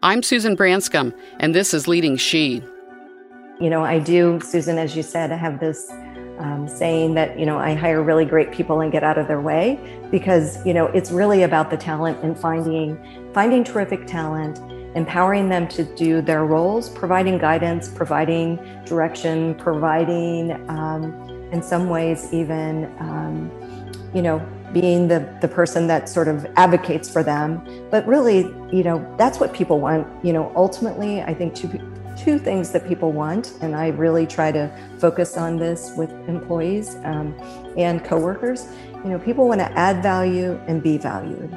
I'm Susan Branscombe, and this is Leading She. You know, I do, Susan, as you said, I have this um, saying that, you know, I hire really great people and get out of their way because, you know, it's really about the talent and finding, finding terrific talent, empowering them to do their roles, providing guidance, providing direction, providing, um, in some ways, even, um, you know, being the, the person that sort of advocates for them. But really, you know, that's what people want. You know, ultimately, I think two, two things that people want, and I really try to focus on this with employees um, and coworkers. You know, people want to add value and be valued.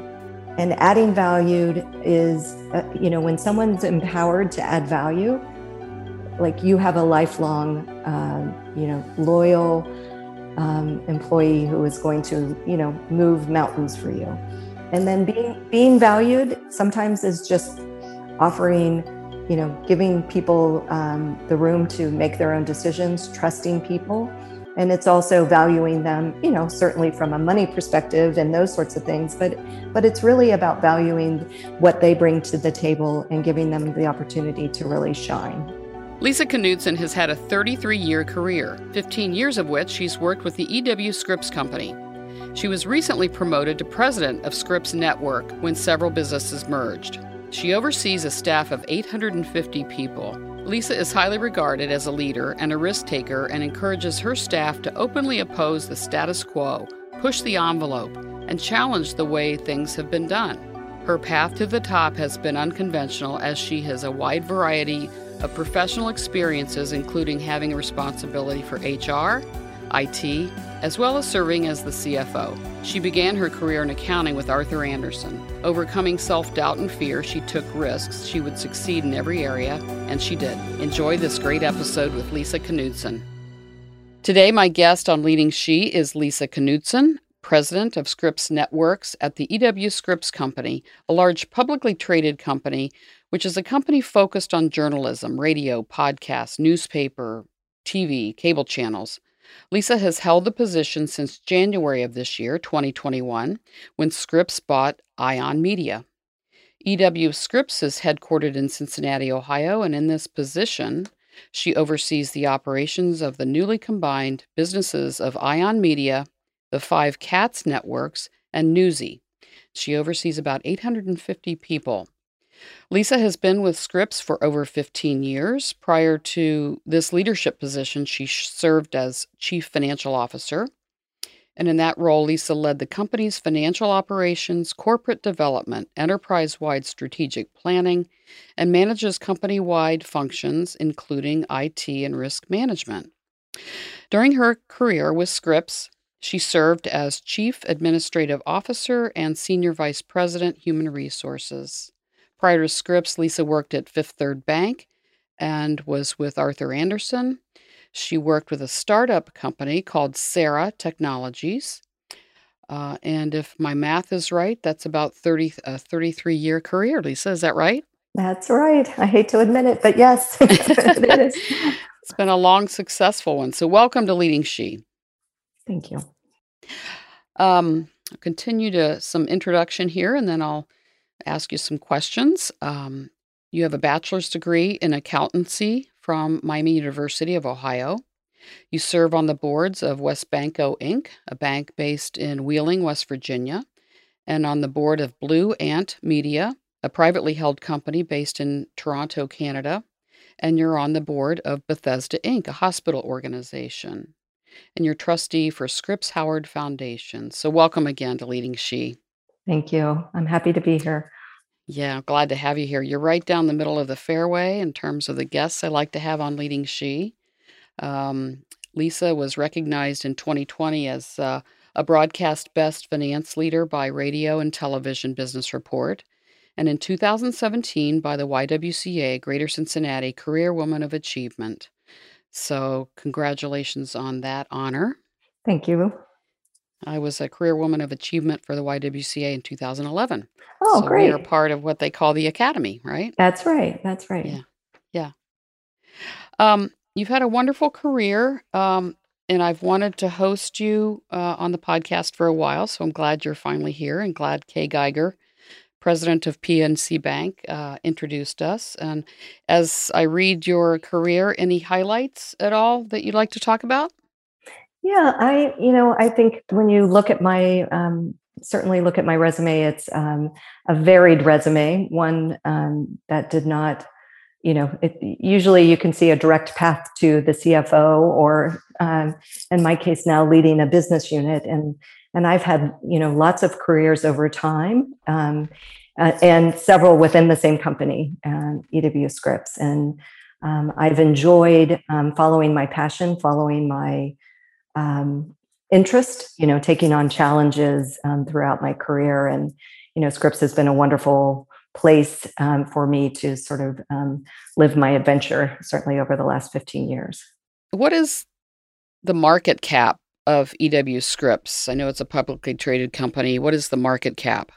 And adding valued is, uh, you know, when someone's empowered to add value, like you have a lifelong, um, you know, loyal, um, employee who is going to, you know, move mountains for you. And then being being valued sometimes is just offering, you know, giving people um, the room to make their own decisions, trusting people, and it's also valuing them, you know, certainly from a money perspective and those sorts of things. But but it's really about valuing what they bring to the table and giving them the opportunity to really shine. Lisa Knutson has had a 33 year career, 15 years of which she's worked with the EW Scripps Company. She was recently promoted to president of Scripps Network when several businesses merged. She oversees a staff of 850 people. Lisa is highly regarded as a leader and a risk taker and encourages her staff to openly oppose the status quo, push the envelope, and challenge the way things have been done. Her path to the top has been unconventional as she has a wide variety of professional experiences, including having responsibility for HR, IT, as well as serving as the CFO. She began her career in accounting with Arthur Andersen. Overcoming self doubt and fear, she took risks she would succeed in every area, and she did. Enjoy this great episode with Lisa Knutson. Today, my guest on Leading She is Lisa Knutson, president of Scripps Networks at the EW Scripps Company, a large publicly traded company which is a company focused on journalism, radio, podcasts, newspaper, TV, cable channels. Lisa has held the position since January of this year, 2021, when Scripps bought Ion Media. EW Scripps is headquartered in Cincinnati, Ohio, and in this position, she oversees the operations of the newly combined businesses of Ion Media, the five Katz networks, and Newsy. She oversees about 850 people. Lisa has been with Scripps for over 15 years. Prior to this leadership position, she served as Chief Financial Officer. And in that role, Lisa led the company's financial operations, corporate development, enterprise wide strategic planning, and manages company wide functions, including IT and risk management. During her career with Scripps, she served as Chief Administrative Officer and Senior Vice President, Human Resources. Prior to Scripps, Lisa worked at Fifth Third Bank and was with Arthur Andersen. She worked with a startup company called Sarah Technologies. Uh, and if my math is right, that's about 30, a 33 year career, Lisa. Is that right? That's right. I hate to admit it, but yes, it is. It's been a long, successful one. So, welcome to Leading She. Thank you. Um, continue to some introduction here, and then I'll ask you some questions. Um, you have a bachelor's degree in accountancy from Miami University of Ohio. You serve on the boards of WesBanco Inc., a bank based in Wheeling, West Virginia, and on the board of Blue Ant Media, a privately held company based in Toronto, Canada. And you're on the board of Bethesda Inc., a hospital organization. And you're trustee for Scripps Howard Foundation. So, welcome again to Leading She. Thank you. I'm happy to be here. Yeah, glad to have you here. You're right down the middle of the fairway in terms of the guests I like to have on Leading She. Um, Lisa was recognized in 2020 as uh, a broadcast best finance leader by Radio and Television Business Report, and in 2017 by the YWCA Greater Cincinnati Career Woman of Achievement. So, congratulations on that honor. Thank you. I was a career woman of achievement for the YWCA in 2011. Oh, so great. We are part of what they call the academy, right? That's right. That's right. Yeah. Yeah. Um, you've had a wonderful career, um, and I've wanted to host you uh, on the podcast for a while. So I'm glad you're finally here and glad Kay Geiger president of PNC Bank, uh, introduced us. And as I read your career, any highlights at all that you'd like to talk about? Yeah, I, you know, I think when you look at my, um, certainly look at my resume, it's um, a varied resume, one um, that did not, you know, it, usually you can see a direct path to the CFO or, um, in my case now, leading a business unit. And and I've had you know lots of careers over time, um, uh, and several within the same company, um, EW Scripps, and um, I've enjoyed um, following my passion, following my um, interest, you know, taking on challenges throughout my career, and you know, Scripps has been a wonderful place for me to sort of live my adventure certainly over the last 15 years. What is the market cap of EW Scripps? I know it's a publicly traded company. What is the market cap?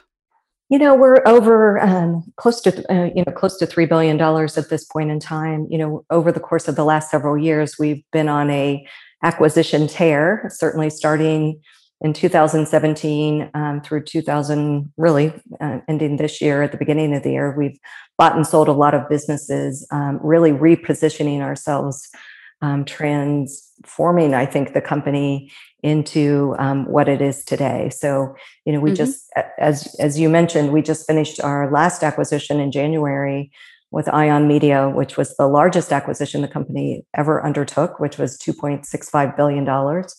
You know, we're over um, close to uh, you know close to three billion dollars at this point in time. You know, over the course of the last several years, we've been on a acquisition tear. Certainly, starting in 2017 um, through 2000, really uh, ending this year at the beginning of the year, we've bought and sold a lot of businesses, um, really repositioning ourselves um, transforming, I think, the company into um, what it is today. So, you know, we mm-hmm. just, as as you mentioned, we just finished our last acquisition in January with Ion Media, which was the largest acquisition the company ever undertook, which was two point six five billion dollars.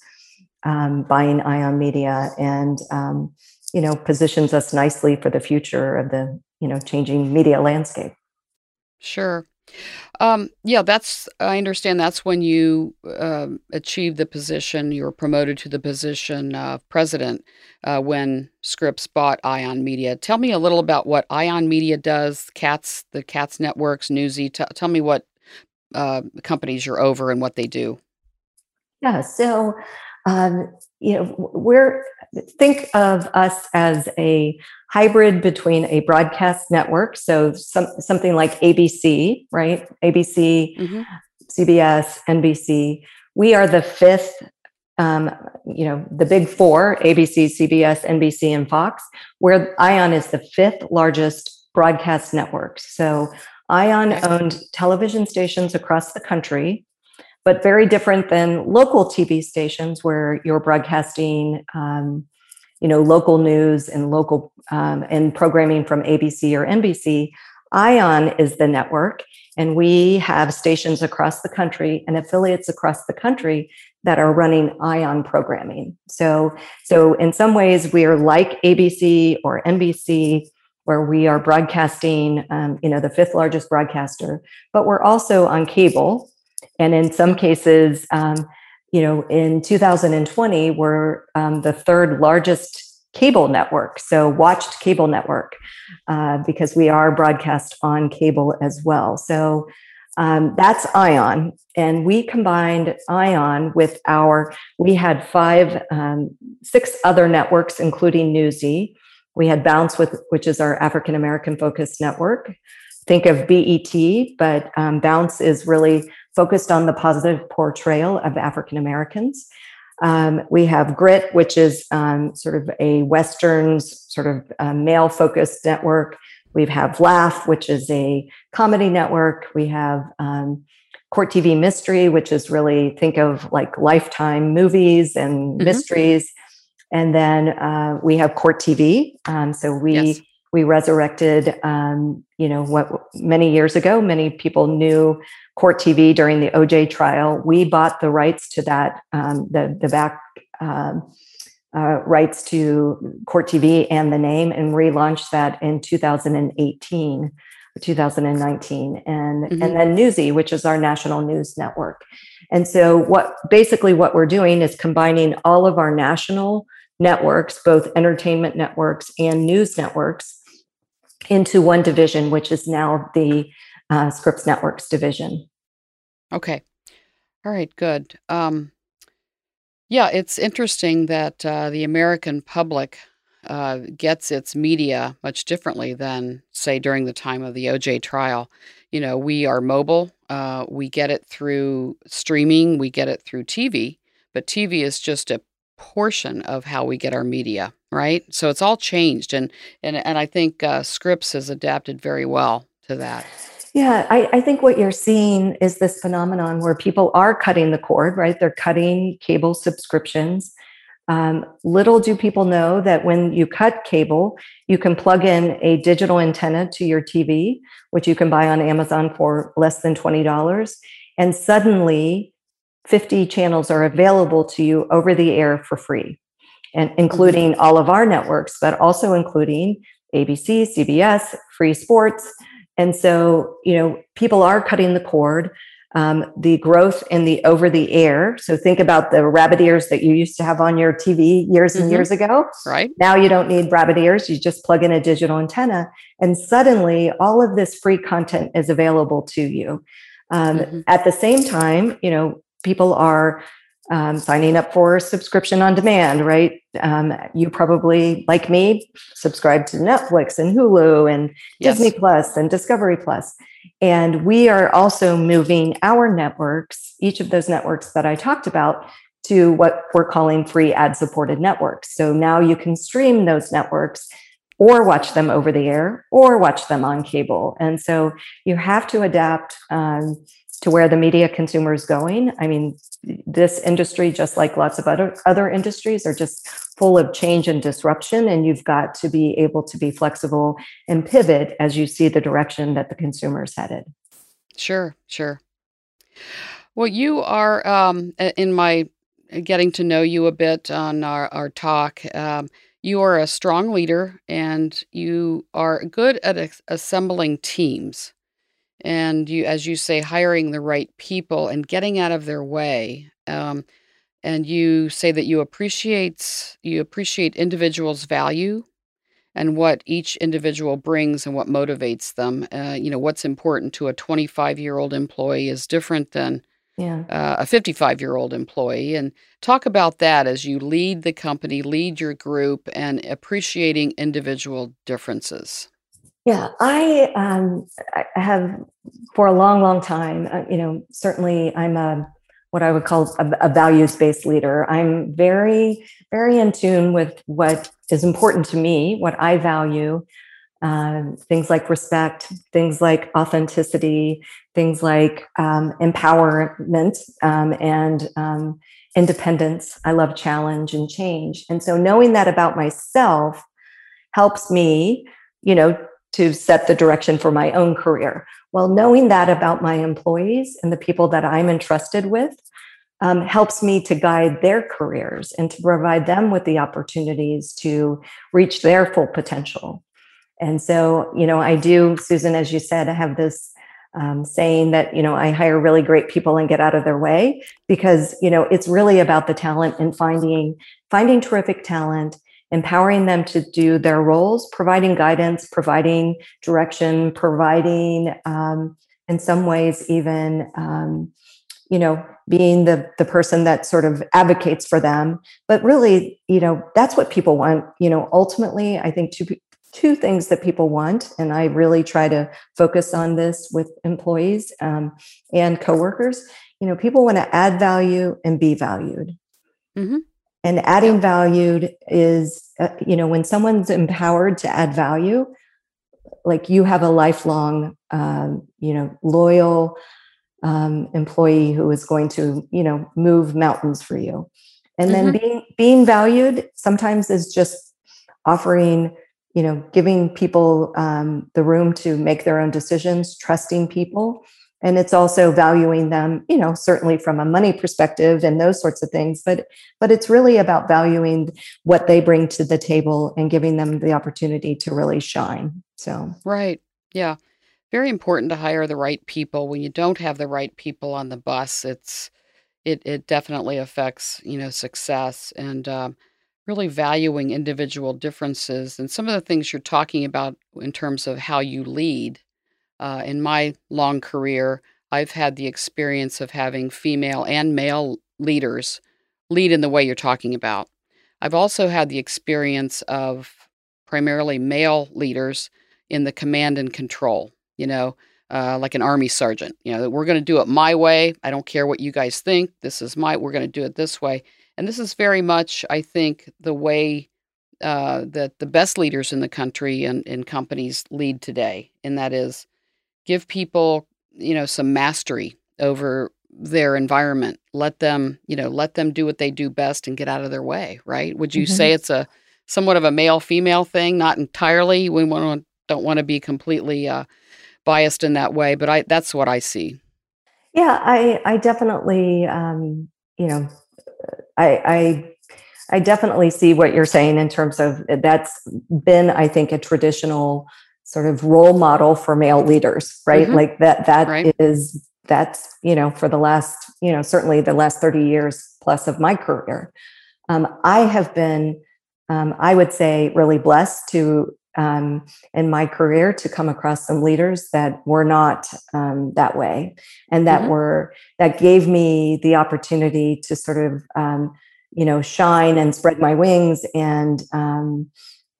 Um, buying Ion Media and um, you know positions us nicely for the future of the you know changing media landscape. Sure. Um, yeah, that's, I understand that's when you uh, achieved the position, you were promoted to the position of president uh, when Scripps bought Ion Media. Tell me a little about what Ion Media does, Katz, the Katz Networks, Newsy. T- tell me what uh, companies you're over and what they do. Yeah, so um, you know, we're think of us as a hybrid between a broadcast network, so some, something like ABC, right? ABC, mm-hmm. CBS, NBC. We are the fifth, um, you know, the big four: ABC, CBS, NBC, and Fox. Where Ion is the fifth largest broadcast network. So Ion owned television stations across the country but very different than local TV stations where you're broadcasting, um, you know, local news and local um, and programming from ABC or NBC. Ion is the network, and we have stations across the country and affiliates across the country that are running Ion programming. So, so in some ways, we are like ABC or NBC where we are broadcasting, um, you know, the fifth largest broadcaster, but we're also on cable and in some cases, um, you know, in 2020, we're um, the third largest cable network, so watched cable network, uh, because we are broadcast on cable as well. So um, that's Ion, and we combined Ion with our. We had five, um, six other networks, including Newsy. We had Bounce, with which is our African American focused network. Think of BET, but um, Bounce is really focused on the positive portrayal of African Americans. Um, we have Grit, which is um, sort of a Westerns, sort of uh, male focused network. We have Laff, which is a comedy network. We have um, Court TV Mystery, which is really think of like lifetime movies and mm-hmm. mysteries. And then uh, we have Court TV. Um, so we yes. We resurrected, um, you know, what many years ago, many people knew Court TV during the OJ trial. We bought the rights to that, um, the the back um, uh, rights to Court TV and the name, and relaunched that in 2018 2019, and mm-hmm. and then Newsy, which is our national news network. And so, what basically what we're doing is combining all of our national networks, both entertainment networks and news networks, into one division, which is now the uh, Scripps Networks division. Okay. All right, good. Um, yeah, it's interesting that uh, the American public uh, gets its media much differently than, say, during the time of the OJ trial. You know, we are mobile, uh, we get it through streaming, we get it through TV, but TV is just a portion of how we get our media. Right? So it's all changed, and and and I think uh, Scripps has adapted very well to that. Yeah, I, I, think what you're seeing is this phenomenon where people are cutting the cord, right? They're cutting cable subscriptions. Um, little do people know that when you cut cable, you can plug in a digital antenna to your TV, which you can buy on Amazon for less than $20. And suddenly, 50 channels are available to you over the air for free, and including mm-hmm. all of our networks, but also including ABC, CBS, free sports. And so, you know, people are cutting the cord. Um, the growth in the over the air. So think about the rabbit ears that you used to have on your TV years and mm-hmm. years ago. Right. Now you don't need rabbit ears. You just plug in a digital antenna, and suddenly all of this free content is available to you. Um, mm-hmm. At the same time, you know, people are um, signing up for subscription on demand, right? Um, you probably, like me, subscribe to Netflix and Hulu and yes. Disney Plus and Discovery Plus. And we are also moving our networks, each of those networks that I talked about, to what we're calling free ad supported networks. So now you can stream those networks or watch them over the air or watch them on cable. And so you have to adapt um, to where the media consumer is going. I mean, this industry, just like lots of other other industries, are just full of change and disruption, and you've got to be able to be flexible and pivot as you see the direction that the consumer is headed. Sure, sure. Well, you are um, in my getting to know you a bit on our, our talk. Um, you are a strong leader and you are good at assembling teams and you as you say hiring the right people and getting out of their way um, and you say that you appreciate you appreciate individuals value and what each individual brings and what motivates them uh, you know what's important to a 25 year old employee is different than yeah. uh, a 55 year old employee and talk about that as you lead the company lead your group and appreciating individual differences yeah, I, um, I have for a long, long time. Uh, you know, certainly I'm a what I would call a, a values based leader. I'm very, very in tune with what is important to me, what I value. Uh, things like respect, things like authenticity, things like um, empowerment um, and um, independence. I love challenge and change. And so knowing that about myself helps me, you know, to set the direction for my own career. Well, knowing that about my employees and the people that I'm entrusted with um, helps me to guide their careers and to provide them with the opportunities to reach their full potential. And so, you know, I do, Susan, as you said, I have this um, saying that, you know, I hire really great people and get out of their way because, you know, it's really about the talent and finding finding terrific talent empowering them to do their roles, providing guidance, providing direction, providing, um, in some ways, even, um, you know, being the the person that sort of advocates for them. But really, you know, that's what people want. You know, ultimately, I think two two things that people want, and I really try to focus on this with employees um, and coworkers. You know, people want to add value and be valued. Mm-hmm. And adding value is, uh, you know, when someone's empowered to add value, like you have a lifelong, um, you know, loyal um, employee who is going to, you know, move mountains for you. And then mm-hmm. being being valued sometimes is just offering, you know, giving people um, the room to make their own decisions, trusting people, and it's also valuing them you know certainly from a money perspective and those sorts of things but but it's really about valuing what they bring to the table and giving them the opportunity to really shine so. Right yeah. Very important to hire the right people. When you don't have the right people on the bus it's it it definitely affects you know success and um, really valuing individual differences and some of the things you're talking about in terms of how you lead uh, in my long career, I've had the experience of having female and male leaders lead in the way you're talking about. I've also had the experience of primarily male leaders in the command and control, you know, uh, like an army sergeant. You know, we're going to do it my way. I don't care what you guys think. This is my, we're going to do it this way. And this is very much, I think, the way uh, that the best leaders in the country and in companies lead today, and that is give people, you know, some mastery over their environment. Let them, you know, let them do what they do best and get out of their way. Right? Would you mm-hmm. say it's a somewhat of a male female thing? Not entirely. We want don't want to be completely uh, biased in that way, but I that's what I see. Yeah, I I definitely um, you know I I I definitely see what you're saying in terms of that's been I think a traditional sort of role model for male leaders, right? Mm-hmm. Like that that right. is that's you know for the last you know certainly the last 30 years plus of my career um, i have been um, i would say really blessed to um, in my career to come across some leaders that were not um, that way and that mm-hmm. were that gave me the opportunity to sort of um, you know shine and spread my wings and um,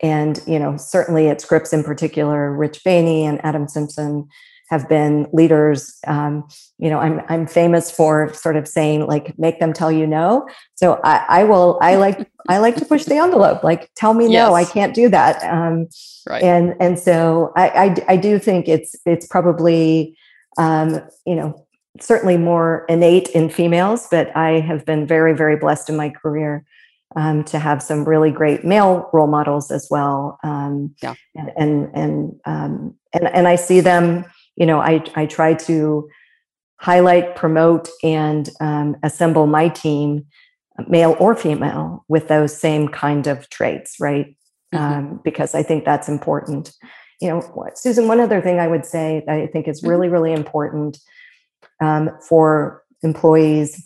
and you know certainly at scripps in particular rich Boehne and adam Symson have been leaders. Um, you know, I'm I'm famous for sort of saying like make them tell you no. So I, I will I like I like to push the envelope. Like tell me yes. no, I can't do that. Um, right. And and so I, I I do think it's it's probably um, you know certainly more innate in females, but I have been very very blessed in my career. Um, to have some really great male role models as well, um, yeah. and and and, um, and and I see them you know, I, I try to highlight, promote, and um, assemble my team, male or female, with those same kind of traits, right? Mm-hmm. Um, because I think that's important. You know, Susan, one other thing I would say that I think is mm-hmm. really, really important um, for employees,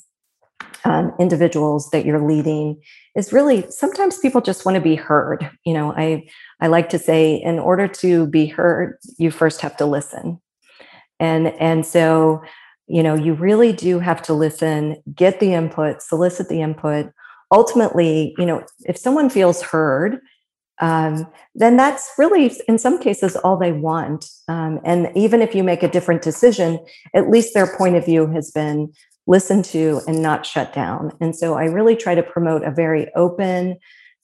um, individuals that you're leading is really sometimes people just want to be heard. You know, I I like to say in order to be heard, you first have to listen. And and so you know you really do have to listen get the input solicit the input. Ultimately you know if someone feels heard um, then that's really in some cases all they want. Um, and even if you make a different decision at least their point of view has been listened to and not shut down and so i really try to promote a very open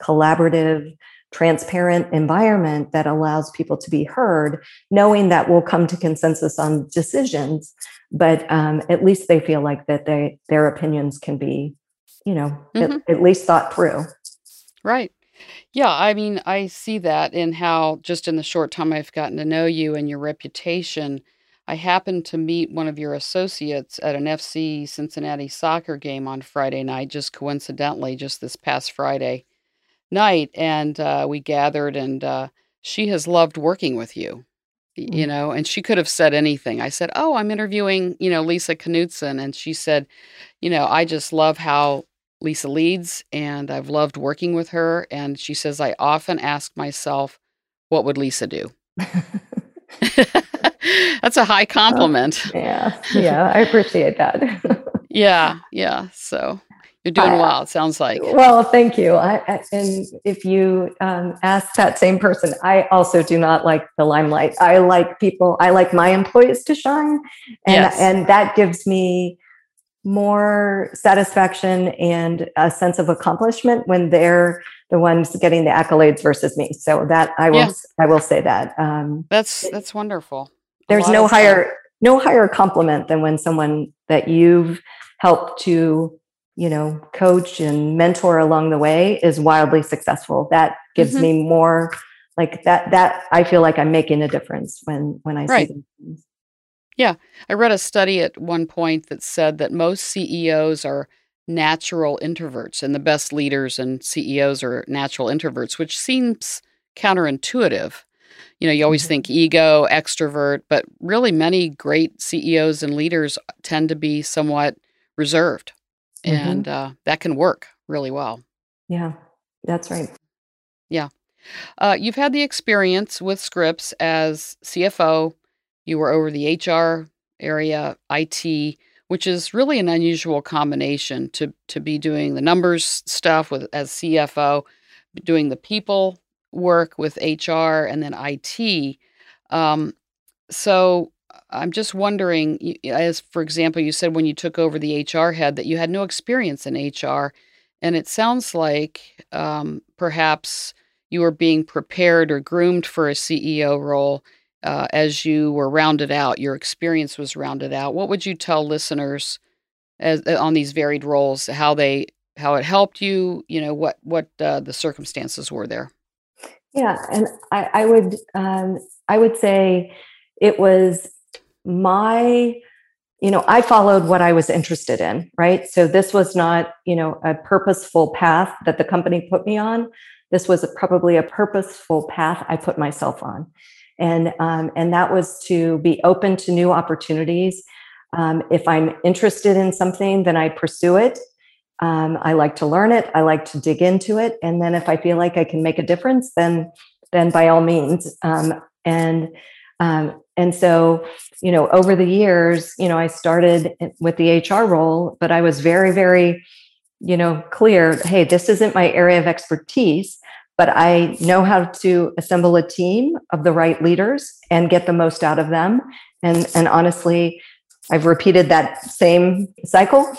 collaborative transparent environment that allows people to be heard, knowing that we'll come to consensus on decisions, but um, at least they feel like that they their opinions can be, you know, mm-hmm. at, at least thought through. Right. Yeah, I mean, I see that in how just in the short time I've gotten to know you and your reputation. I happened to meet one of your associates at an FC Cincinnati soccer game on Friday night, just coincidentally, just this past Friday night and uh, we gathered and uh, she has loved working with you you mm-hmm. know and she could have said anything i said oh i'm interviewing you know lisa Knutson. and she said you know i just love how lisa leads and i've loved working with her and she says i often ask myself what would lisa do that's a high compliment yeah yeah i appreciate that yeah yeah so you're doing I, well, it sounds like. Well, thank you. I, I, and if you um, ask that same person, I also do not like the limelight. I like people, I like my employees to shine. And, yes. and that gives me more satisfaction and a sense of accomplishment when they're the ones getting the accolades versus me. So that I will, yeah. I will say that. Um, that's, that's wonderful. There's no higher, no higher compliment than when someone that you've helped to you know coach and mentor along the way is wildly successful. That gives mm-hmm. me more like that that i feel like i'm making a difference when when i right. see them yeah. I read a study at one point that said that most ceos are natural introverts and the best leaders and ceos are natural introverts which seems counterintuitive you know you always mm-hmm. think ego extrovert but really many great ceos and leaders tend to be somewhat reserved mm-hmm. and uh, that can work really well. Yeah, that's right. Yeah. Uh, you've had the experience with Scripps as CFO. You were over the HR area, IT, which is really an unusual combination to to be doing the numbers stuff with as CFO, doing the people work with HR, and then IT. Um, so I'm just wondering, as for example, you said when you took over the HR head that you had no experience in HR, and it sounds like um, perhaps you were being prepared or groomed for a CEO role uh, as you were rounded out, your experience was rounded out. What would you tell listeners as, uh, on these varied roles, how they how it helped you? You know what what uh, the circumstances were there. Yeah, and I, I would um, I would say it was my you know i followed what i was interested in right? So this was not you know a purposeful path that the company put me on. This was a, probably a purposeful path i put myself on. And um, and that was to be open to new opportunities. Um, if i'm interested in something then i pursue it um, i like to learn it i like to dig into it and then if i feel like i can make a difference then then by all means um, and um, and so you know over the years you know i started with the hr role but i was very very you know clear hey this isn't my area of expertise but I know how to assemble a team of the right leaders and get the most out of them. And, and honestly, I've repeated that same cycle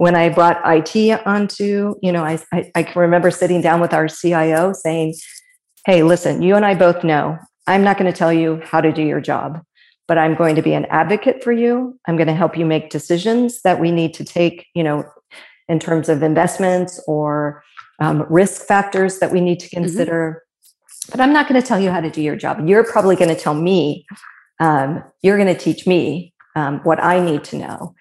when I brought IT onto, you know, I, I, I can remember sitting down with our CIO saying, Hey, listen, you and I both know I'm not going to tell you how to do your job, but I'm going to be an advocate for you. I'm going to help you make decisions that we need to take, you know, in terms of investments or um, risk factors that we need to mm-hmm. consider. Mm-hmm. But I'm not going to tell you how to do your job. You're probably going to tell me, um, you're going to teach me um, what I need to know.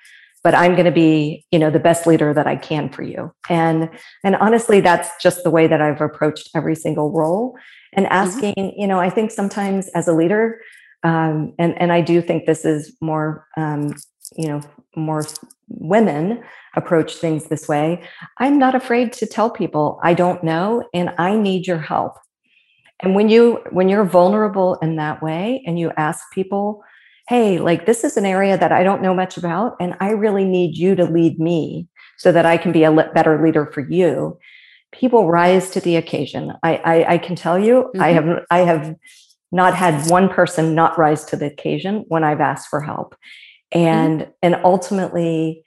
But I'm going to be, you know, the best leader that I can for you. And and honestly, that's just the way that I've approached every single role. And mm-hmm. asking, mm-hmm. you know, I think sometimes as a leader, um, and and I do think this is more, um, you know, more women approach things this way, I'm not afraid to tell people I don't know and I need your help. And when you when you're vulnerable in that way and you ask people, "Hey, like this is an area that I don't know much about and I really need you to lead me so that I can be a better leader for you." People rise to the occasion. I I, I can tell you, mm-hmm. I have I have not had one person not rise to the occasion when I've asked for help. And mm-hmm. and ultimately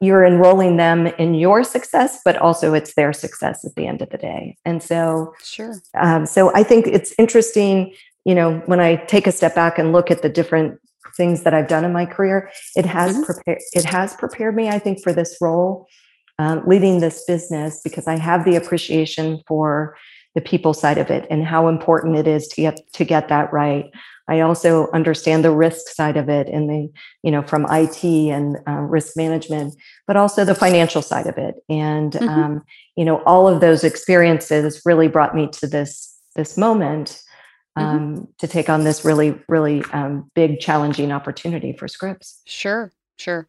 you're enrolling them in your success, but also it's their success at the end of the day. And so, sure. Um, so I think it's interesting, you know, when I take a step back and look at the different things that I've done in my career, it has mm-hmm. prepared. It has prepared me, I think, for this role, um, leading this business, because I have the appreciation for the people side of it and how important it is to get to get that right. I also understand the risk side of it and the, you know, from IT and uh, risk management, but also the financial side of it. And, mm-hmm. um, you know, all of those experiences really brought me to this, this moment. Um, mm-hmm. to take on this really, really um, big, challenging opportunity for Scripps. Sure, sure.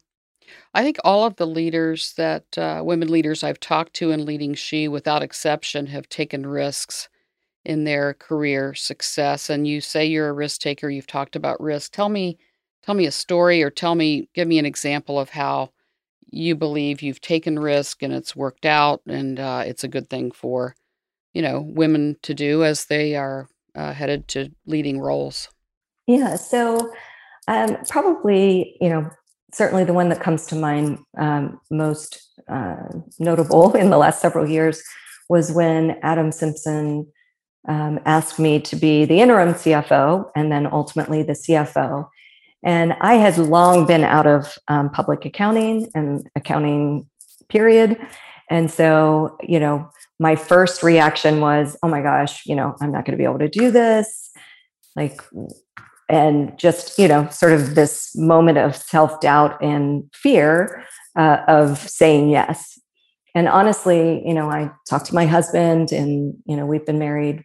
I think all of the leaders that uh, women leaders I've talked to in leading She, without exception, have taken risks in their career success and you say you're a risk taker you've talked about risk tell me tell me a story or tell me give me an example of how you believe you've taken risk and it's worked out and uh, it's a good thing for you know women to do as they are uh, headed to leading roles yeah so um, probably you know certainly the one that comes to mind um, most uh, notable in the last several years was when adam Symson um, asked me to be the interim CFO and then ultimately the CFO. And I had long been out of um, public accounting and accounting, period. And so, you know, my first reaction was, oh my gosh, you know, I'm not going to be able to do this. Like, and just, you know, sort of this moment of self doubt and fear uh, of saying yes. And honestly, you know, I talked to my husband and, you know, we've been married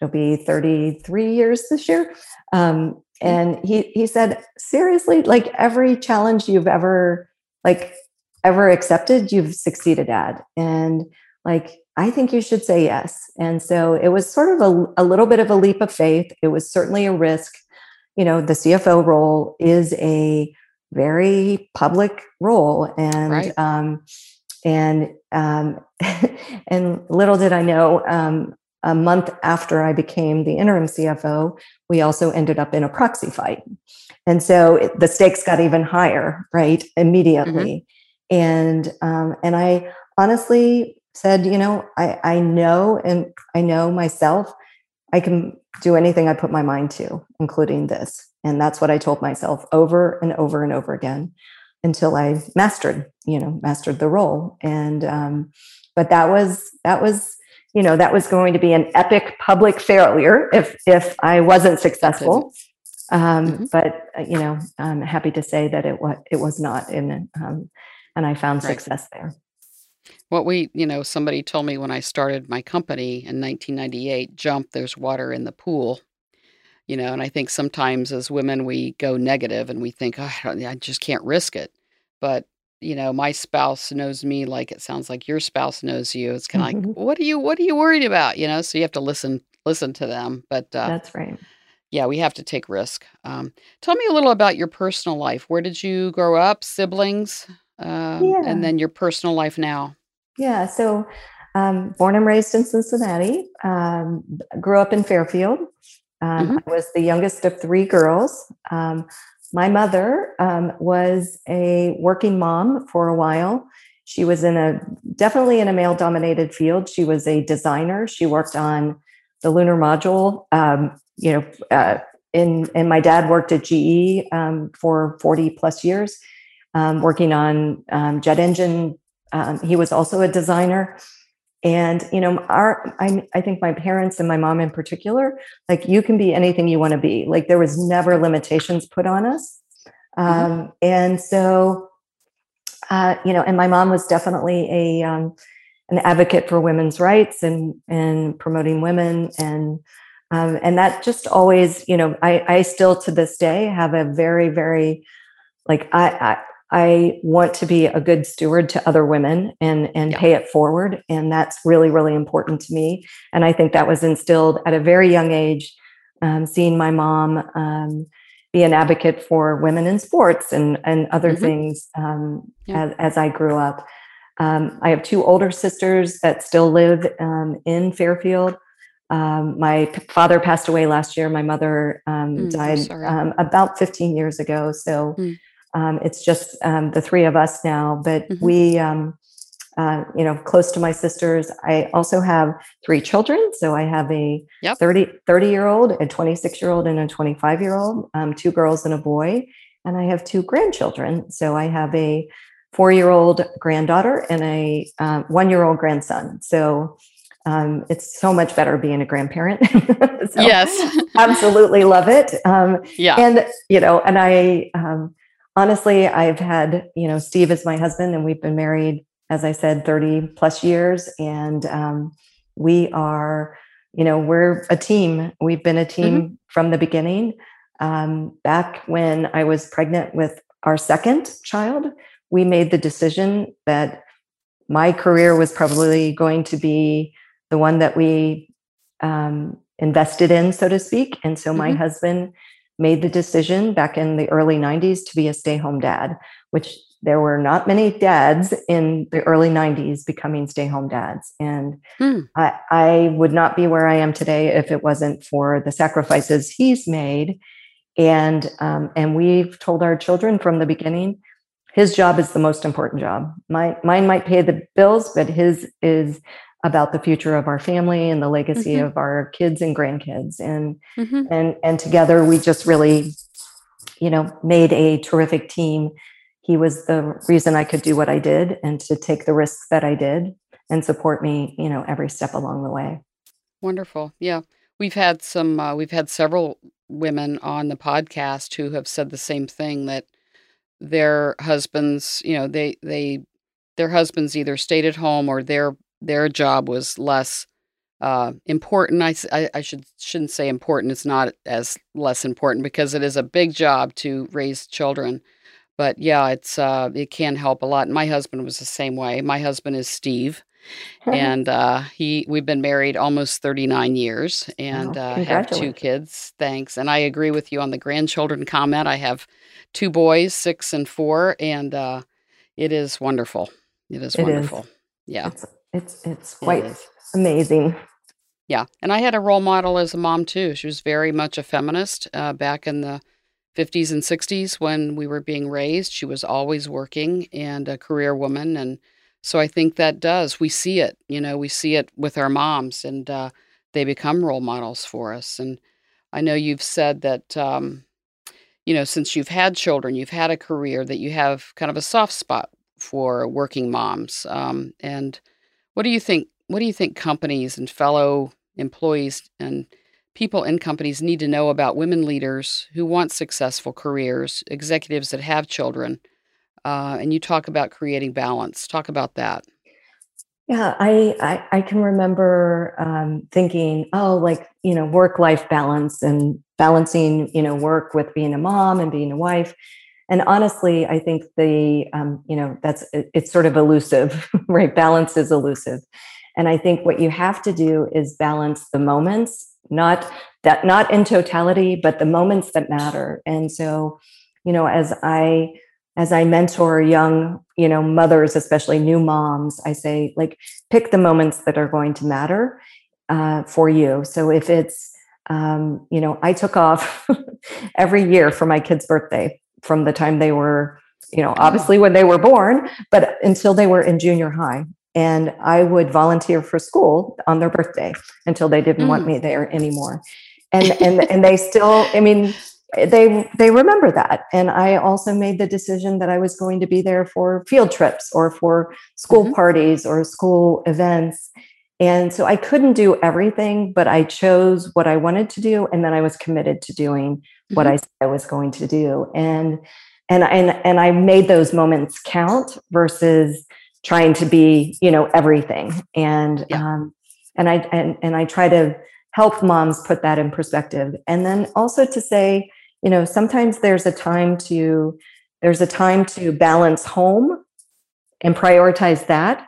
it'll be 33 years this year. Um, mm. and he he said, seriously, like every challenge you've ever like ever accepted, you've succeeded at. And like I think you should say yes. And so it was sort of a, a little bit of a leap of faith. It was certainly a risk. You know, the CFO role is a very public role, and right. um, and um, and little did I know, um, a month after I became the interim CFO, we also ended up in a proxy fight. And so it, the stakes got even higher, right? Immediately. Mm-hmm. And um, and I honestly said, you know, I, I know and I know myself I can do anything I put my mind to, including this. And that's what I told myself over and over and over again until I mastered, you know, mastered the role. And um, but that was that was you know that was going to be an epic public failure if if I wasn't successful. Um, mm-hmm. But uh, you know, I'm happy to say that it was it was not, and um, and I found right. success there. What we, you know, somebody told me when I started my company in 1998, jump, there's water in the pool. You know, and I think sometimes as women we go negative and we think, oh, I just can't risk it. But you know, my spouse knows me like it sounds like your spouse knows you. It's kind of mm-hmm. like, what are you, what are you worried about? You know, so you have to listen, listen to them. But uh, that's right. Yeah, we have to take risk. Um, tell me a little about your personal life. Where did you grow up? Siblings, um, yeah. and then your personal life now. Yeah. So, um, born and raised in Cincinnati. Um, grew up in Fairfield. Um, mm-hmm. I was the youngest of three girls. Um, my mother um, was a working mom for a while. She was in a definitely in a male dominated field. She was a designer. She worked on the lunar module. Um, you know, uh, in and my dad worked at GE um, for forty plus years, um, working on um, jet engine. Um, he was also a designer. And you know our I, I think my parents and my mom in particular like you can be anything you want to be. Like there was never limitations put on us. Mm-hmm. um, and so uh, you know and my mom was definitely a um, an advocate for women's rights and and promoting women. And um, and that just always you know I, I still to this day have a very very like I, I want to be a good steward to other women and and yeah. pay it forward. And that's really really important to me. And I think that was instilled at a very young age um, seeing my mom um, be an advocate for women in sports and and other mm-hmm. things um, yeah. as, as I grew up. Um, I have two older sisters that still live um, in Fairfield. Um, my father passed away last year. My mother mm, died about 15 years ago. So mm um, it's just um, the three of us now, but mm-hmm. we, um, uh, you know, close to my sisters. I also have three children. So I have a yep. 30, 30 year old, a 26 year old, and a 25 year old, um, two girls and a boy. And I have two grandchildren. So I have a four year old granddaughter and a uh, one year old grandson. So um, it's so much better being a grandparent. so yes, absolutely love it. Um, yeah, and you know, and I um, honestly, I've had, you know, Steve is my husband and we've been married, as I said, 30 plus years. And um, we are, you know, we're a team. We've been a team mm-hmm. from the beginning. Um, back when I was pregnant with our second child, we made the decision that my career was probably going to be the one that we um, invested in, so to speak. And so my mm-hmm. husband made the decision back in the early 90s to be a stay home dad, which there were not many dads in the early 90s becoming stay home dads. And hmm. I, I, would not be where I am today if it wasn't for the sacrifices he's made. And, um, and we've told our children from the beginning his job is the most important job. My, mine might pay the bills, but his is about the future of our family and the legacy mm-hmm. of our kids and grandkids. And mm-hmm. and and together we just really you know made a terrific team. He was the reason i could do what i did and to take the risks that i did and support me you know every step along the way. Wonderful. Yeah. We've had some uh, we've had several women on the podcast who have said the same thing that their husbands you know they they their husbands either stayed at home or their their job was less uh, important. I, I, I, should shouldn't say important. It's not as less important because it is a big job to raise children. But yeah, it's uh, it can help a lot. My husband was the same way. My husband is Steve, and uh, he we've been married almost 39 years and uh, have two kids. Thanks. And I agree with you on the grandchildren comment. I have two boys, six and four, and uh, it is wonderful. It is wonderful. Is. Yeah. It's it's it's quite it amazing. Yeah, and I had a role model as a mom too. She was very much a feminist uh, back in the 50s and 60s when we were being raised. She was always working and a career woman, and so I think that does. We see it, you know, we see it with our moms, and uh, they become role models for us. And I know you've said that, um, you know, since you've had children, you've had a career, that you have kind of a soft spot for working moms. Um, and what do you think? What do you think companies and fellow employees and people in companies need to know about women leaders who want successful careers, executives that have children? Uh, and you talk about creating balance. Talk about that. Yeah, I, I, I can remember um, thinking, oh, like you know, work life balance and balancing, you know, work with being a mom and being a wife. And honestly, I think the um, you know that's it, it's sort of elusive, right? Balance is elusive, and I think what you have to do is balance the moments, not that not in totality, but the moments that matter. And so, you know, as I as I mentor young, you know, mothers, especially new moms, I say, like, pick the moments that are going to matter uh, for you. So if it's, um, you know, I took off every year for my kid's birthday from the time they were, you know, obviously when they were born, but until they were in junior high. And I would volunteer for school on their birthday until they didn't mm. want me there anymore. And and and they still, I mean, they they remember that and i also made the decision that i was going to be there for field trips or for school mm-hmm. parties or school events and so i couldn't do everything but i chose what i wanted to do and then i was committed to doing mm-hmm. what i said i was going to do. And and and and i made those moments count versus trying to be you know everything. And yeah. um and i and, and i try to help moms put that in perspective. And then also to say you know sometimes there's a time to there's a time to balance home and prioritize that.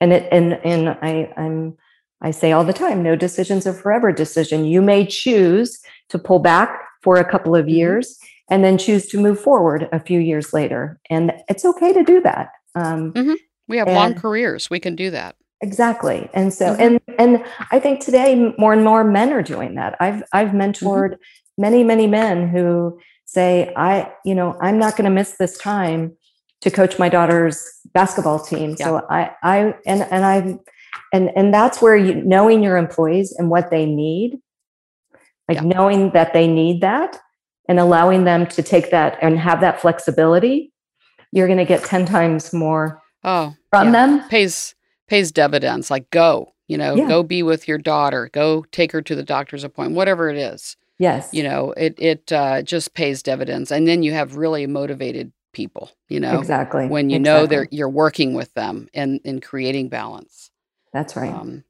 And it and and i i'm i say all the time no decisions are forever decision. You may choose to pull back for a couple of mm-hmm. years and then choose to move forward a few years later and it's okay to do that um, mm-hmm. we have and, long careers we can do that exactly and so mm-hmm. and and i think today more and more men are doing that i've i've mm-hmm. mentored many, many men who say, I, you know, I'm not going to miss this time to coach my daughter's basketball team. Yeah. So I, I, and, and I, and, and that's where you, knowing your employees and what they need, like yeah. knowing that they need that and allowing them to take that and have that flexibility, you're going to get 10 times more oh, from yeah. them. Pays, pays dividends like go, you know, go be with your daughter, go take her to the doctor's appointment, whatever it is. Yes. You know, it it uh, just pays dividends, and then you have really motivated people. You know, exactly when you exactly. know they're you're working with them and in creating balance. That's right. Um,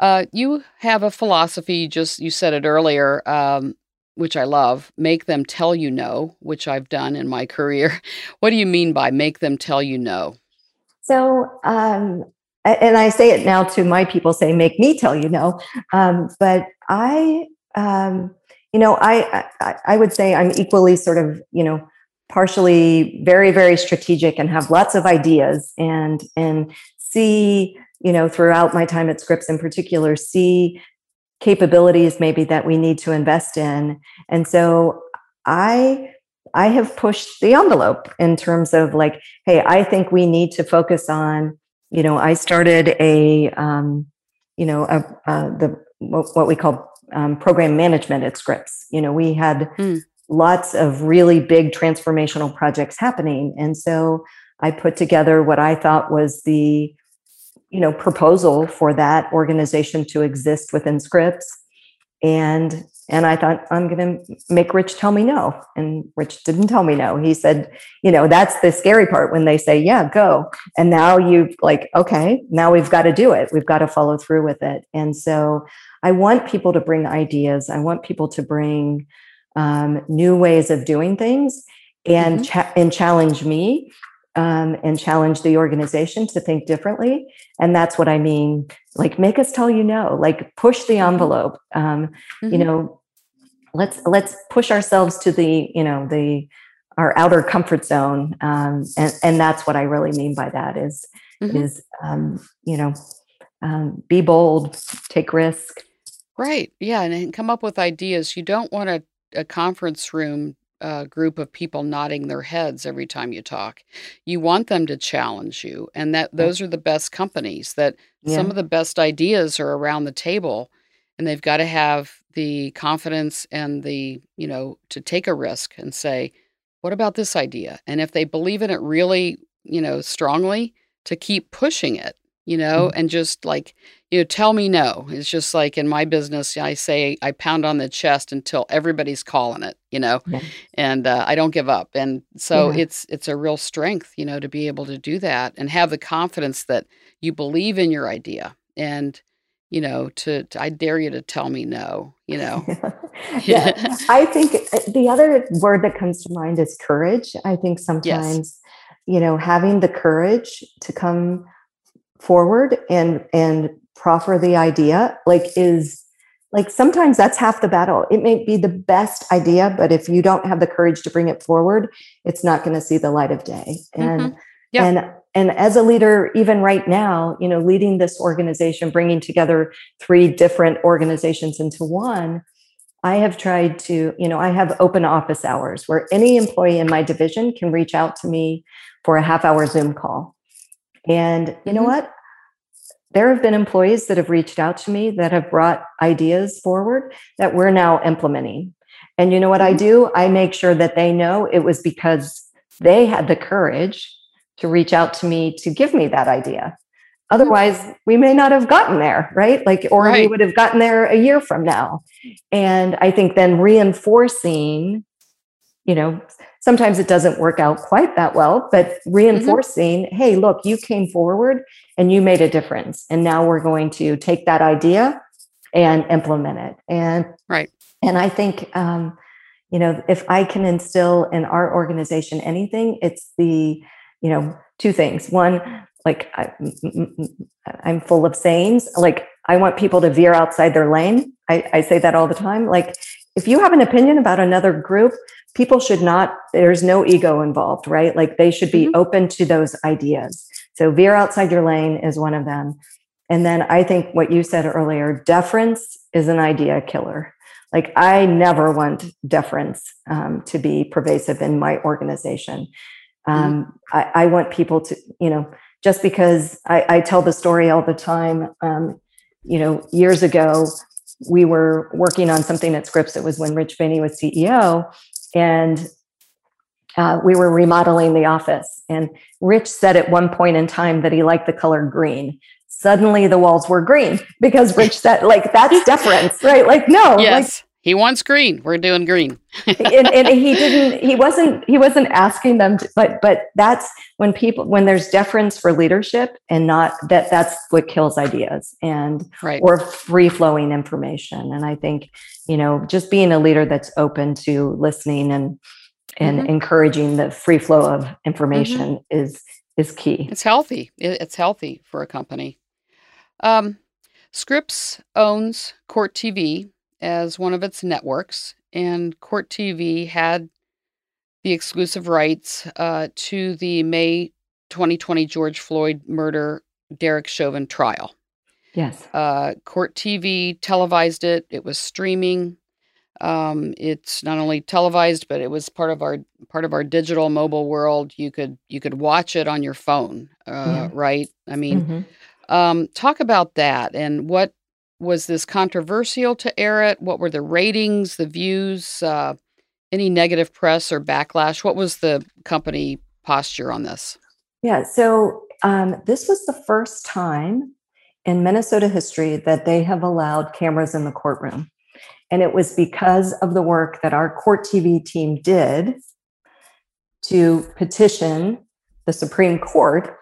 uh, you have a philosophy. Just you said it earlier. Um, which I love, make them tell you no, which I've done in my career. What do you mean by make them tell you no? So, um, and I say it now to my people, say, make me tell you no. Um, but I, um, you know, I, I, I would say I'm equally sort of, you know, partially very, very strategic and have lots of ideas and and see, you know, throughout my time at Scripps in particular, see capabilities maybe that we need to invest in. And so I I have pushed the envelope in terms of like, hey, I think we need to focus on, you know, I started a, um, you know, a, uh, the what we call um, program management at Scripps. You know, we had mm. lots of really big transformational projects happening. And so I put together what I thought was the, you know, proposal for that organization to exist within Scripps. And and I thought, I'm going to make Rich tell me no. And Rich didn't tell me no. He said, you know, that's the scary part when they say, yeah, go. And now you've like, okay, now we've got to do it. We've got to follow through with it. And so I want people to bring ideas. I want people to bring um, new ways of doing things and mm-hmm. cha- and challenge me um, and challenge the organization to think differently. And that's what I mean. Like, make us tell you no. Like, push the mm-hmm. envelope. Um, mm-hmm. You know, let's let's push ourselves to the you know the our outer comfort zone. Um, and and that's what I really mean by that is mm-hmm. is um, you know um, be bold, take risk. Right. Yeah. And come up with ideas. You don't want a, a conference room uh, group of people nodding their heads every time you talk. You want them to challenge you. And that those are the best companies that yeah. some of the best ideas are around the table and they've got to have the confidence and the, you know, to take a risk and say, what about this idea? And if they believe in it really, you know, strongly, to keep pushing it, you know, mm-hmm. and just like, you know, tell me no. It's just like in my business, I say I pound on the chest until everybody's calling it, you know, yeah. and uh, I don't give up. And so yeah. it's it's a real strength, you know, to be able to do that and have the confidence that you believe in your idea and you know to, to, i dare you to tell me no you know yeah i think uh, the other word that comes to mind is courage i think sometimes yes. you know having the courage to come forward and and proffer the idea like is like sometimes that's half the battle it may be the best idea but if you don't have the courage to bring it forward it's not going to see the light of day and mm-hmm. yeah. and and as a leader even right now you know leading this organization bringing together three different organizations into one i have tried to you know i have open office hours where any employee in my division can reach out to me for a half hour zoom call and you know mm-hmm. what there have been employees that have reached out to me that have brought ideas forward that we're now implementing and you know what i mm-hmm. do i make sure that they know it was because they had the courage to reach out to me to give me that idea. Otherwise, we may not have gotten there, right? Like, or right. we would have gotten there a year from now. And I think then reinforcing, you know, sometimes it doesn't work out quite that well, but mm-hmm. reinforcing, mm-hmm. hey, look, you came forward and you made a difference. And now we're going to take that idea and implement it. And right. And I think um, you know, if I can instill in our organization anything, it's the you know, two things. One, like I, am full of sayings. Like I want people to veer outside their lane. I, I say that all the time. Like if you have an opinion about another group, people should not. There's no ego involved, right? Like they should be mm-hmm. open to those ideas. So veer outside your lane is one of them. And then I think what you said earlier, deference is an idea killer. Like I never want deference um, to be pervasive in my organization. Mm-hmm. Um, I, I, want people to, you know, just because I, I tell the story all the time, um, you know, years ago, we were working on something at Scripps. It was when Rich Boehne was CEO. And uh, we were remodeling the office. And Rich said at one point in time that he liked the color green. Suddenly the walls were green because Rich said, like, that's deference, right? Like, no, yes. Like, he wants green. We're doing green. and, and, he didn't. He wasn't. He wasn't asking them. To, but but that's when people when there's deference for leadership and not that that's what kills ideas and right. or free flowing information. And I think you know just being a leader that's open to listening and and mm-hmm. encouraging the free flow of information mm-hmm. is is key. It's healthy. It's healthy for a company. Um, Scripps owns Court TV, as one of its networks, and Court TV had the exclusive rights uh, to the May 2020 George Floyd murder Derek Chauvin trial. Yes. Uh, Court TV televised it. It was streaming. Um, it's not only televised, but it was part of our part of our digital mobile world. You could you could watch it on your phone, uh, yeah. right? I mean, mm-hmm. um, talk about that and what was this controversial to air it? What were the ratings, the views, uh, any negative press or backlash? What was the company posture on this? Yeah, so um, this was the first time in Minnesota history that they have allowed cameras in the courtroom. And it was because of the work that our court TV team did to petition the Supreme Court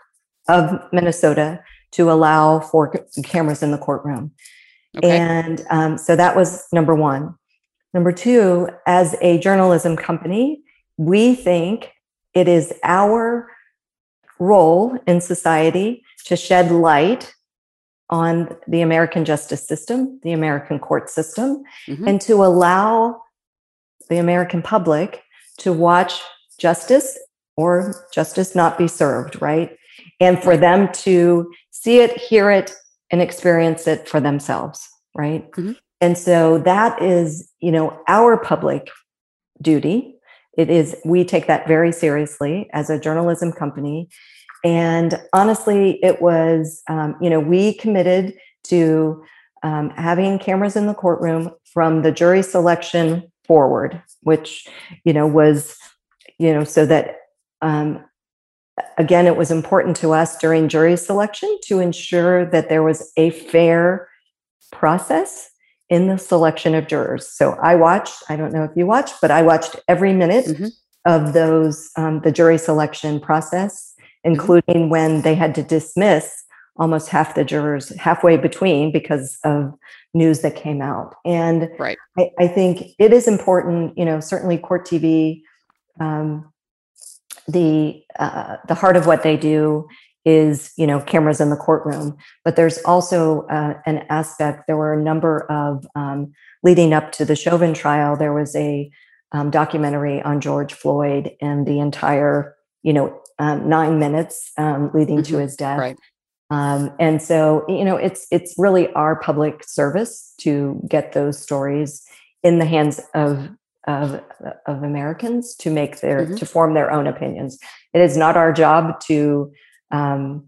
of Minnesota to allow for cameras in the courtroom. Okay. And um, so that was number one. Number two, as a journalism company, we think it is our role in society to shed light on the American justice system, the American court system, mm-hmm. and to allow the American public to watch justice or justice not be served, right? And for them to see it, hear it, and experience it for themselves right mm-hmm. and so that is you know our public duty it is we take that very seriously as a journalism company and honestly it was um, you know we committed to um, having cameras in the courtroom from the jury selection forward, which you know was you know so that um, again it was important to us during jury selection to ensure that there was a fair process in the selection of jurors. So I watched. I don't know if you watched, but I watched every minute mm-hmm. of those um, the jury selection process. Including mm-hmm. when they had to dismiss almost half the jurors halfway between because of news that came out. And right. I, I think it is important, you know, certainly court TV, um, the uh, the heart of what they do is you know cameras in the courtroom but there's also uh, an aspect there were a number of um, leading up to the chauvin trial there was a um, documentary on george floyd and the entire you know um, nine minutes um, leading mm-hmm. to his death right. Um, and so, you know, it's it's really our public service to get those stories in the hands of of, of Americans to make their mm-hmm. to form their own opinions. It is not our job to, um,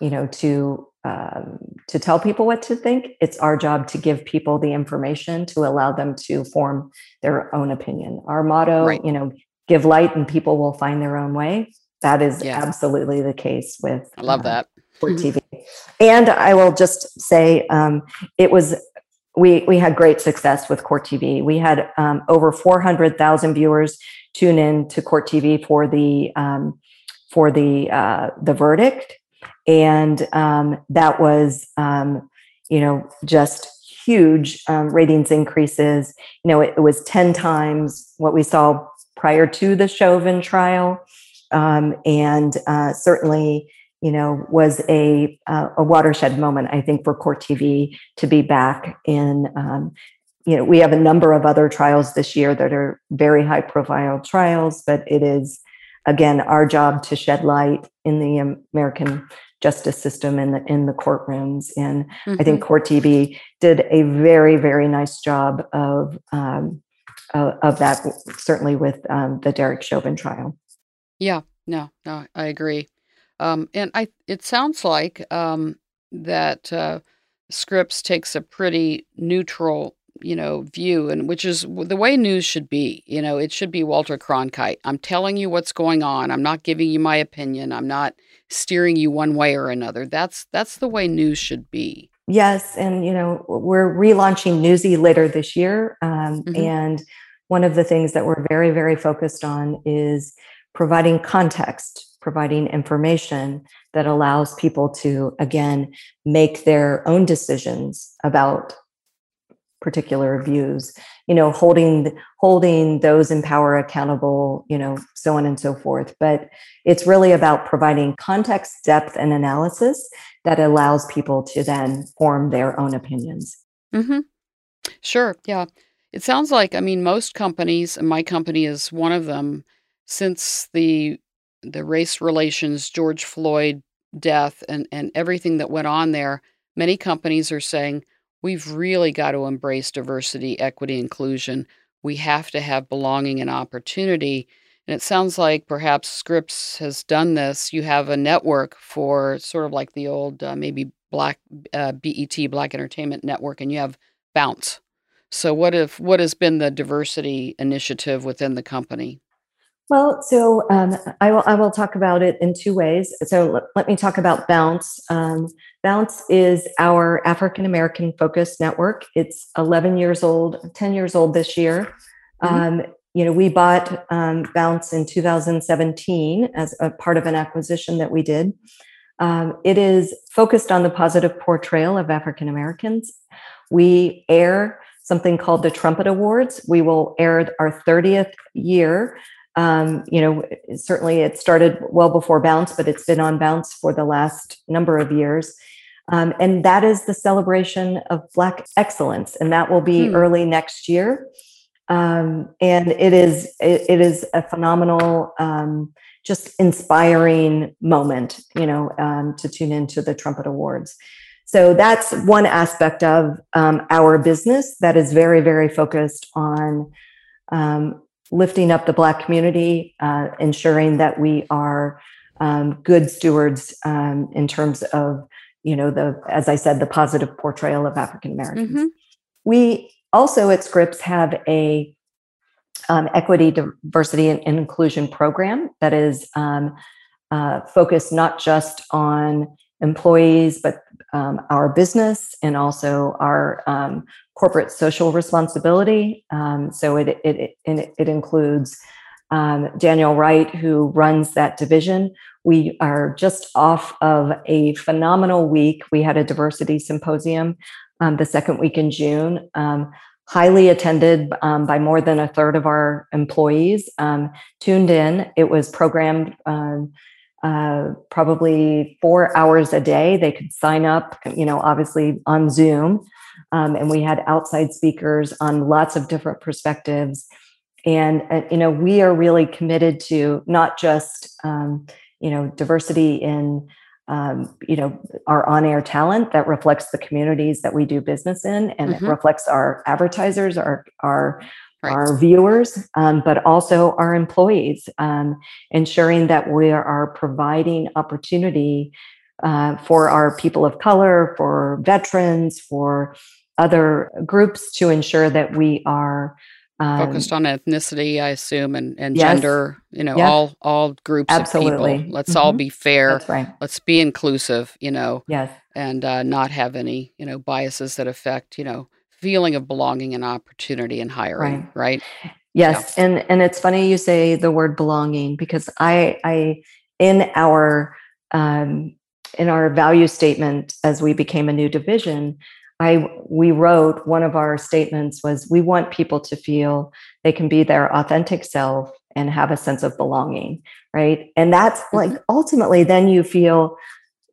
you know, to um, to tell people what to think. It's our job to give people the information to allow them to form their own opinion. Our motto, right. you know, give light and people will find their own way. That is yeah. absolutely the case with. I love uh, that for TV. And I will just say um, it was we we had great success with Court TV. We had um, over four hundred thousand viewers tune in to Court TV for the um, for the uh, the verdict, and um, that was um, you know just huge um, ratings increases. You know, it, it, was ten times what we saw prior to the Chauvin trial, um, and uh, certainly you know, was a uh, a watershed moment, I think, for Court TV to be back in. Um, you know, we have a number of other trials this year that are very high profile trials, but it is again our job to shed light in the American justice system in the in the courtrooms. And mm-hmm. I think mm-hmm. Court TV did a very very nice job of um, of that, certainly with um, the Derek Chauvin trial. Yeah, no, no, I agree. Um, and I, it sounds like um, that uh, Scripps takes a pretty neutral, you know, view, and which is the way news should be. You know, it should be Walter Cronkite. I'm telling you what's going on. I'm not giving you my opinion. I'm not steering you one way or another. That's that's the way news should be. Yes, and you know, we're relaunching Newsy later this year, um, mm-hmm. and one of the things that we're very very focused on is providing context providing information that allows people to, again, make their own decisions about particular views you know holding holding those in power accountable you know so on and so forth but it's really about providing context depth and analysis that allows people to then form their own opinions mm-hmm. sure yeah it sounds like i mean most companies and my company is one of them since the the race relations, George Floyd death, and, and everything that went on there, many companies are saying we've really got to embrace diversity, equity, inclusion. We have to have belonging and opportunity. And it sounds like perhaps Scripps has done this. You have a network for sort of like the old uh, maybe Black uh, BET Black Entertainment Network, and you have Bounce. So what if what has been the diversity initiative within the company? Well, so um, I will I will talk about it in two ways. So let, let me talk about Bounce. Um, Bounce is our African American focused network. It's 11 years old, 10 years old this year. Mm-hmm. Um, you know, we bought um, Bounce in 2017 as a part of an acquisition that we did. Um, it is focused on the positive portrayal of African Americans. We air something called the Trumpet Awards. We will air our 30th year um, you know, certainly it started well before Bounce, but it's been on Bounce for the last number of years. Um, and that is the celebration of Black excellence, and that will be hmm. early next year. Um, and it is it, it is a phenomenal, um, just inspiring moment, you know, um, to tune into the Trumpet Awards. So that's one aspect of um, our business that is very, very focused on um, lifting up the Black community, uh, ensuring that we are um, good stewards um, in terms of you know the as I said the positive portrayal of African Americans. Mm-hmm. We also at Scripps have a um, equity, diversity, and inclusion program that is um, uh, focused not just on employees, but um, our business and also our um, corporate social responsibility. Um, so it, it, it, it includes um, Daniel Wright, who runs that division. We are just off of a phenomenal week. We had a diversity symposium um, the second week in June, um, highly attended um, by more than a third of our employees um, tuned in. It was programmed um, uh, probably four hours a day. They could sign up, you know, obviously on Zoom. Um, and we had outside speakers on lots of different perspectives. And, uh, you know, we are really committed to not just, you know, diversity in um, you know our on-air talent that reflects the communities that we do business in and mm-hmm. it reflects our advertisers our our right. our viewers um, but also our employees um, ensuring that we are providing opportunity uh, for our people of color for veterans for other groups to ensure that we are um, focused on ethnicity i assume and, and yes. gender you know yep. all all groups absolutely of people. let's mm-hmm. all be fair That's right. let's be inclusive you know yes and uh, not have any you know biases that affect you know feeling of belonging and opportunity in hiring right, right? yes yeah. and and it's funny you say the word belonging because i i in our um in our value statement as we became a new division I we wrote one of our statements was we want people to feel they can be their authentic self and have a sense of belonging, right? And that's mm-hmm. like ultimately then you feel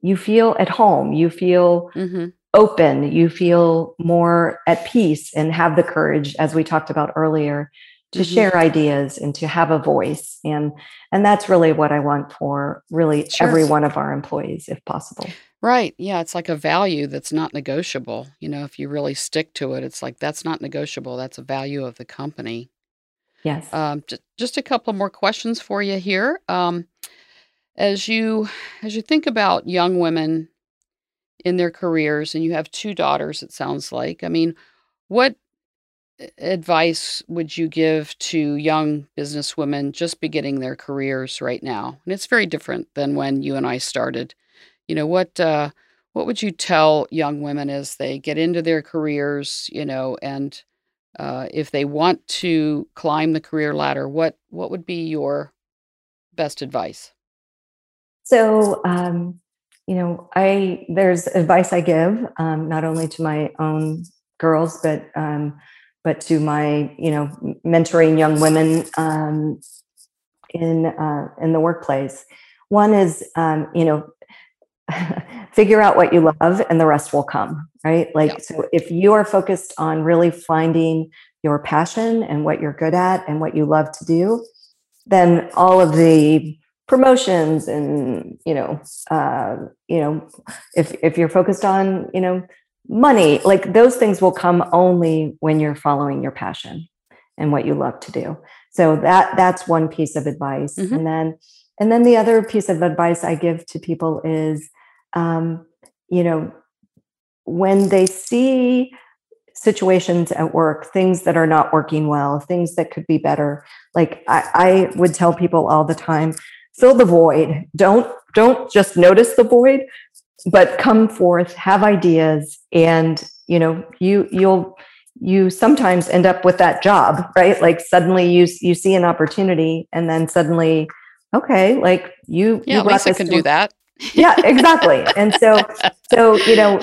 you feel at home, you feel mm-hmm. open, you feel more at peace and have the courage as we talked about earlier to mm-hmm. share ideas and to have a voice and and that's really what i want for really sure. every one of our employees if possible Right. Yeah. It's like a value that's not negotiable. You know, if you really stick to it, it's like that's not negotiable. That's a value of the company. Yes. Um, just, just a couple more questions for you here. Um, as you as you think about young women in their careers, and you have two daughters, it sounds like. I mean, what advice would you give to young businesswomen just beginning their careers right now? And it's very different than when you and I started you know what uh, what would you tell young women as they get into their careers you know and uh, if they want to climb the career ladder what what would be your best advice? So um, you know i there's advice i give um, not only to my own girls but um, but to my you know mentoring young women um, in uh, in the workplace. One is um, you know figure out what you love and the rest will come right like yeah. so if you are focused on really finding your passion and what you're good at and what you love to do then all of the promotions and you know uh, you know if if you're focused on you know money like those things will come only when you're following your passion and what you love to do so that that's one piece of advice mm-hmm. and then and then the other piece of advice I give to people is, um, you know, when they see situations at work, things that are not working well, things that could be better, like I, I would tell people all the time, fill the void. Don't don't just notice the void, but come forth, have ideas, and you know, you you'll you sometimes end up with that job, right? Like suddenly you you see an opportunity, and then suddenly okay, like you, yeah, you Lisa can to, do that. yeah, exactly. And so, so you know,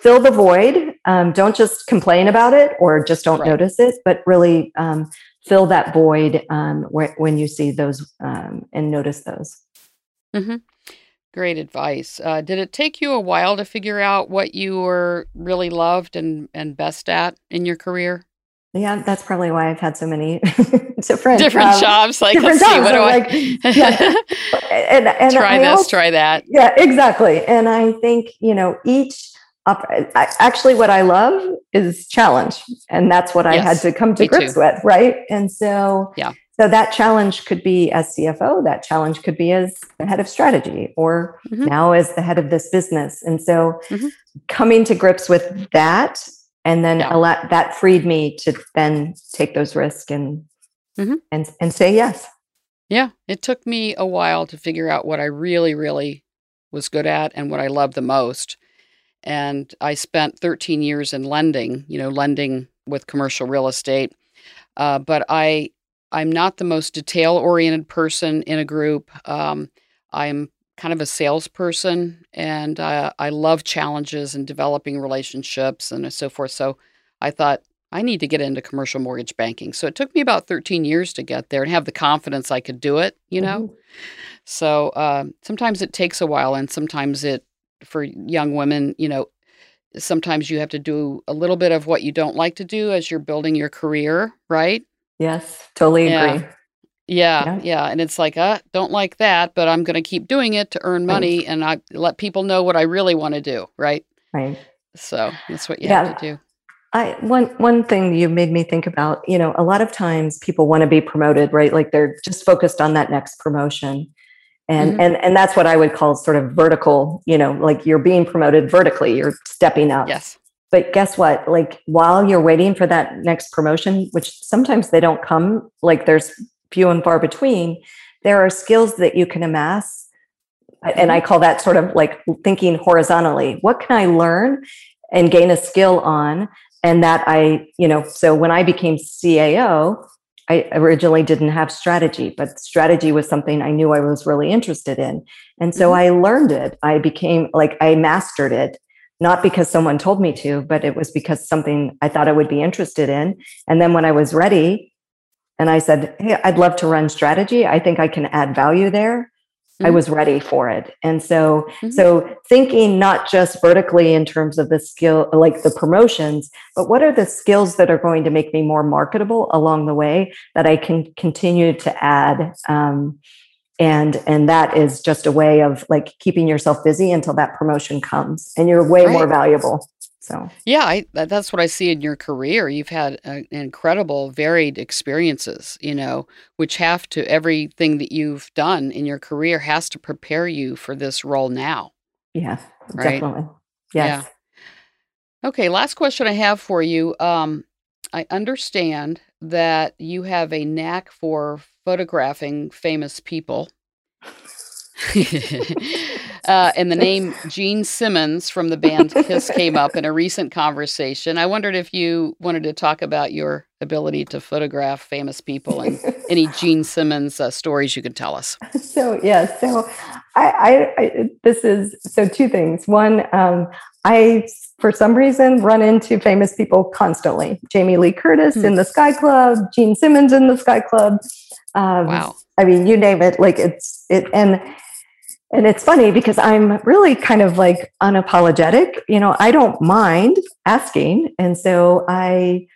fill the void. Um, don't just complain about it or just don't right. notice it, but really um, fill that void um, wh- when you see those um, and notice those. Mm-hmm. Great advice. Uh, did it take you a while to figure out what you were really loved and and best at in your career? Yeah, that's probably why I've had so many different different um, jobs. Like, different jobs. See, what do like, I? yeah. and, and try I this, also, try that. Yeah, exactly. And I think you know each. Up, I, actually, what I love is challenge, and that's what I had to come to grips too. with, right? And so, yeah. So that challenge could be as CFO, that challenge could be as the head of strategy or mm-hmm. now as the head of this business. And so mm-hmm. coming to grips with that and then yeah. lot, that freed me to then take those risks and mm-hmm. and and say yes. Yeah, it took me a while to figure out what I really really was good at and what I loved the most. And I spent 13 years in lending, you know, lending with commercial real estate. Uh, but I I'm not the most detail oriented person in a group. Um, I'm kind of a salesperson and uh, I love challenges and developing relationships and so forth. So I thought I need to get into commercial mortgage banking. So it took me about 13 years to get there and have the confidence I could do it, you know? Mm-hmm. So uh, sometimes it takes a while and sometimes it, for young women, you know, sometimes you have to do a little bit of what you don't like to do as you're building your career, right? Yes, totally yeah. agree. Yeah, yeah, yeah, and it's like, uh, don't like that, but I'm going to keep doing it to earn money, right. and I let people know what I really want to do, right? Right. So that's what you yeah. have to do. I one one thing you made me think about, you know, a lot of times people want to be promoted, right? Like they're just focused on that next promotion. And mm-hmm. and and that's what I would call sort of vertical, you know, like you're being promoted vertically, you're stepping up. Yes. But guess what? Like while you're waiting for that next promotion, which sometimes they don't come, like there's few and far between, there are skills that you can amass. And I call that sort of like thinking horizontally. What can I learn and gain a skill on? And that I, you know, so when I became CAO, I originally didn't have strategy, but strategy was something I knew I was really interested in. And so mm-hmm. I learned it. I became like, I mastered it not because someone told me to, but it was because something I thought I would be interested in. And then when I was ready and I said, Hey, I'd love to run strategy. I think I can add value there. Mm-hmm. I was ready for it. And so, mm-hmm. so thinking not just vertically in terms of the skill, like the promotions, but what are the skills that are going to make me more marketable along the way that I can continue to add? Um, and and that is just a way of like keeping yourself busy until that promotion comes and you're way right. more valuable so yeah I, that's what i see in your career you've had uh, incredible varied experiences you know which have to everything that you've done in your career has to prepare you for this role now yeah right? definitely yes. yeah okay last question i have for you um, i understand that you have a knack for photographing famous people. uh, and the name Gene Simmons from the band Kiss came up in a recent conversation. I wondered if you wanted to talk about your ability to photograph famous people and any Gene Simmons uh, stories you could tell us. So yeah, so I, I, I this is so two things. One, um, I for some reason run into famous people constantly. Jamie Lee Curtis hmm. in the Sky Club, Gene Simmons in the Sky Club. Um, wow. I mean, you name it. Like it's it, and and it's funny because I'm really kind of like unapologetic. You know, I don't mind asking, and so I.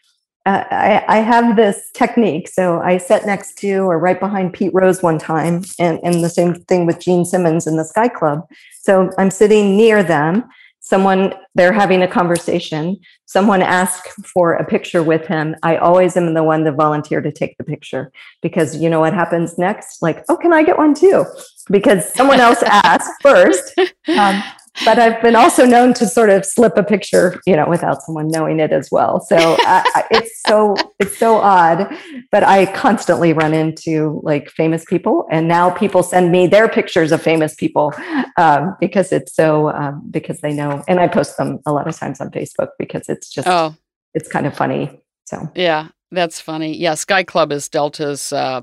Uh, I, I have this technique. So I sat next to or right behind Pete Rose one time, and, and the same thing with Gene Simmons in the Sky Club. So I'm sitting near them, someone they're having a conversation. Someone asks for a picture with him. I always am the one to volunteer to take the picture because you know what happens next? Like oh can i get one too? Because someone else asked first um, but I've been also known to sort of slip a picture, you know, without someone knowing it as well. So I, it's so it's so odd, but I constantly run into like famous people, and now people send me their pictures of famous people um, because it's so um, because they know, and I post them a lot of times on Facebook because it's just oh. it's kind of funny. So yeah, that's funny. Yeah, Sky Club is Delta's. Uh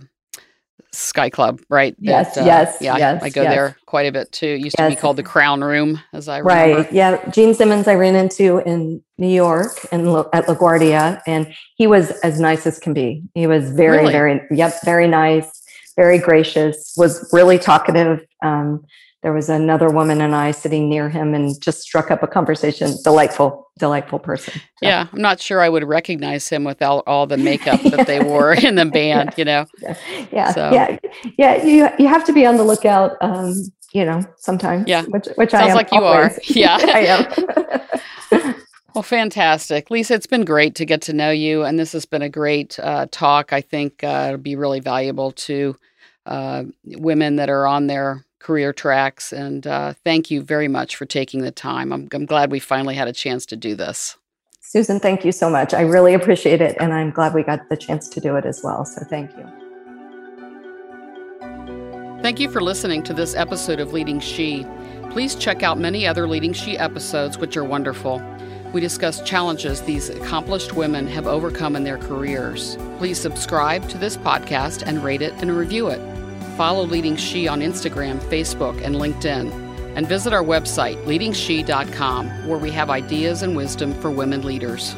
Sky Club, right? Yes, that, uh, yes, yeah. Yes, I go yes. there quite a bit too. It used yes. to be called the Crown Room, as I remember. Right. Yeah. Gene Simmons, I ran into in New York and at LaGuardia, and he was as nice as can be. He was very, really? very, yep, very nice, very gracious. Was really talkative. Um, there was another woman and I sitting near him and just struck up a conversation. Delightful, delightful person. So. Yeah, I'm not sure I would recognize him without all the makeup that they wore in the band. You know. Yeah, yeah, so. yeah, yeah. You you have to be on the lookout. Um, you know, sometimes. Yeah, which which Sounds I am like you always. are. Yeah, I am. Well, fantastic. Lisa, it's been great to get to know you, and this has been a great uh, talk. I think uh, it'll be really valuable to uh, women that are on their career tracks. And uh, thank you very much for taking the time. I'm, I'm glad we finally had a chance to do this. Susan, thank you so much. I really appreciate it, and I'm glad we got the chance to do it as well. So thank you. Thank you for listening to this episode of Leading She. Please check out many other Leading She episodes, which are wonderful. We discuss challenges these accomplished women have overcome in their careers. Please subscribe to this podcast and rate it and review it. Follow Leading She on Instagram, Facebook, and LinkedIn. And visit our website, leadingshe.com, where we have ideas and wisdom for women leaders.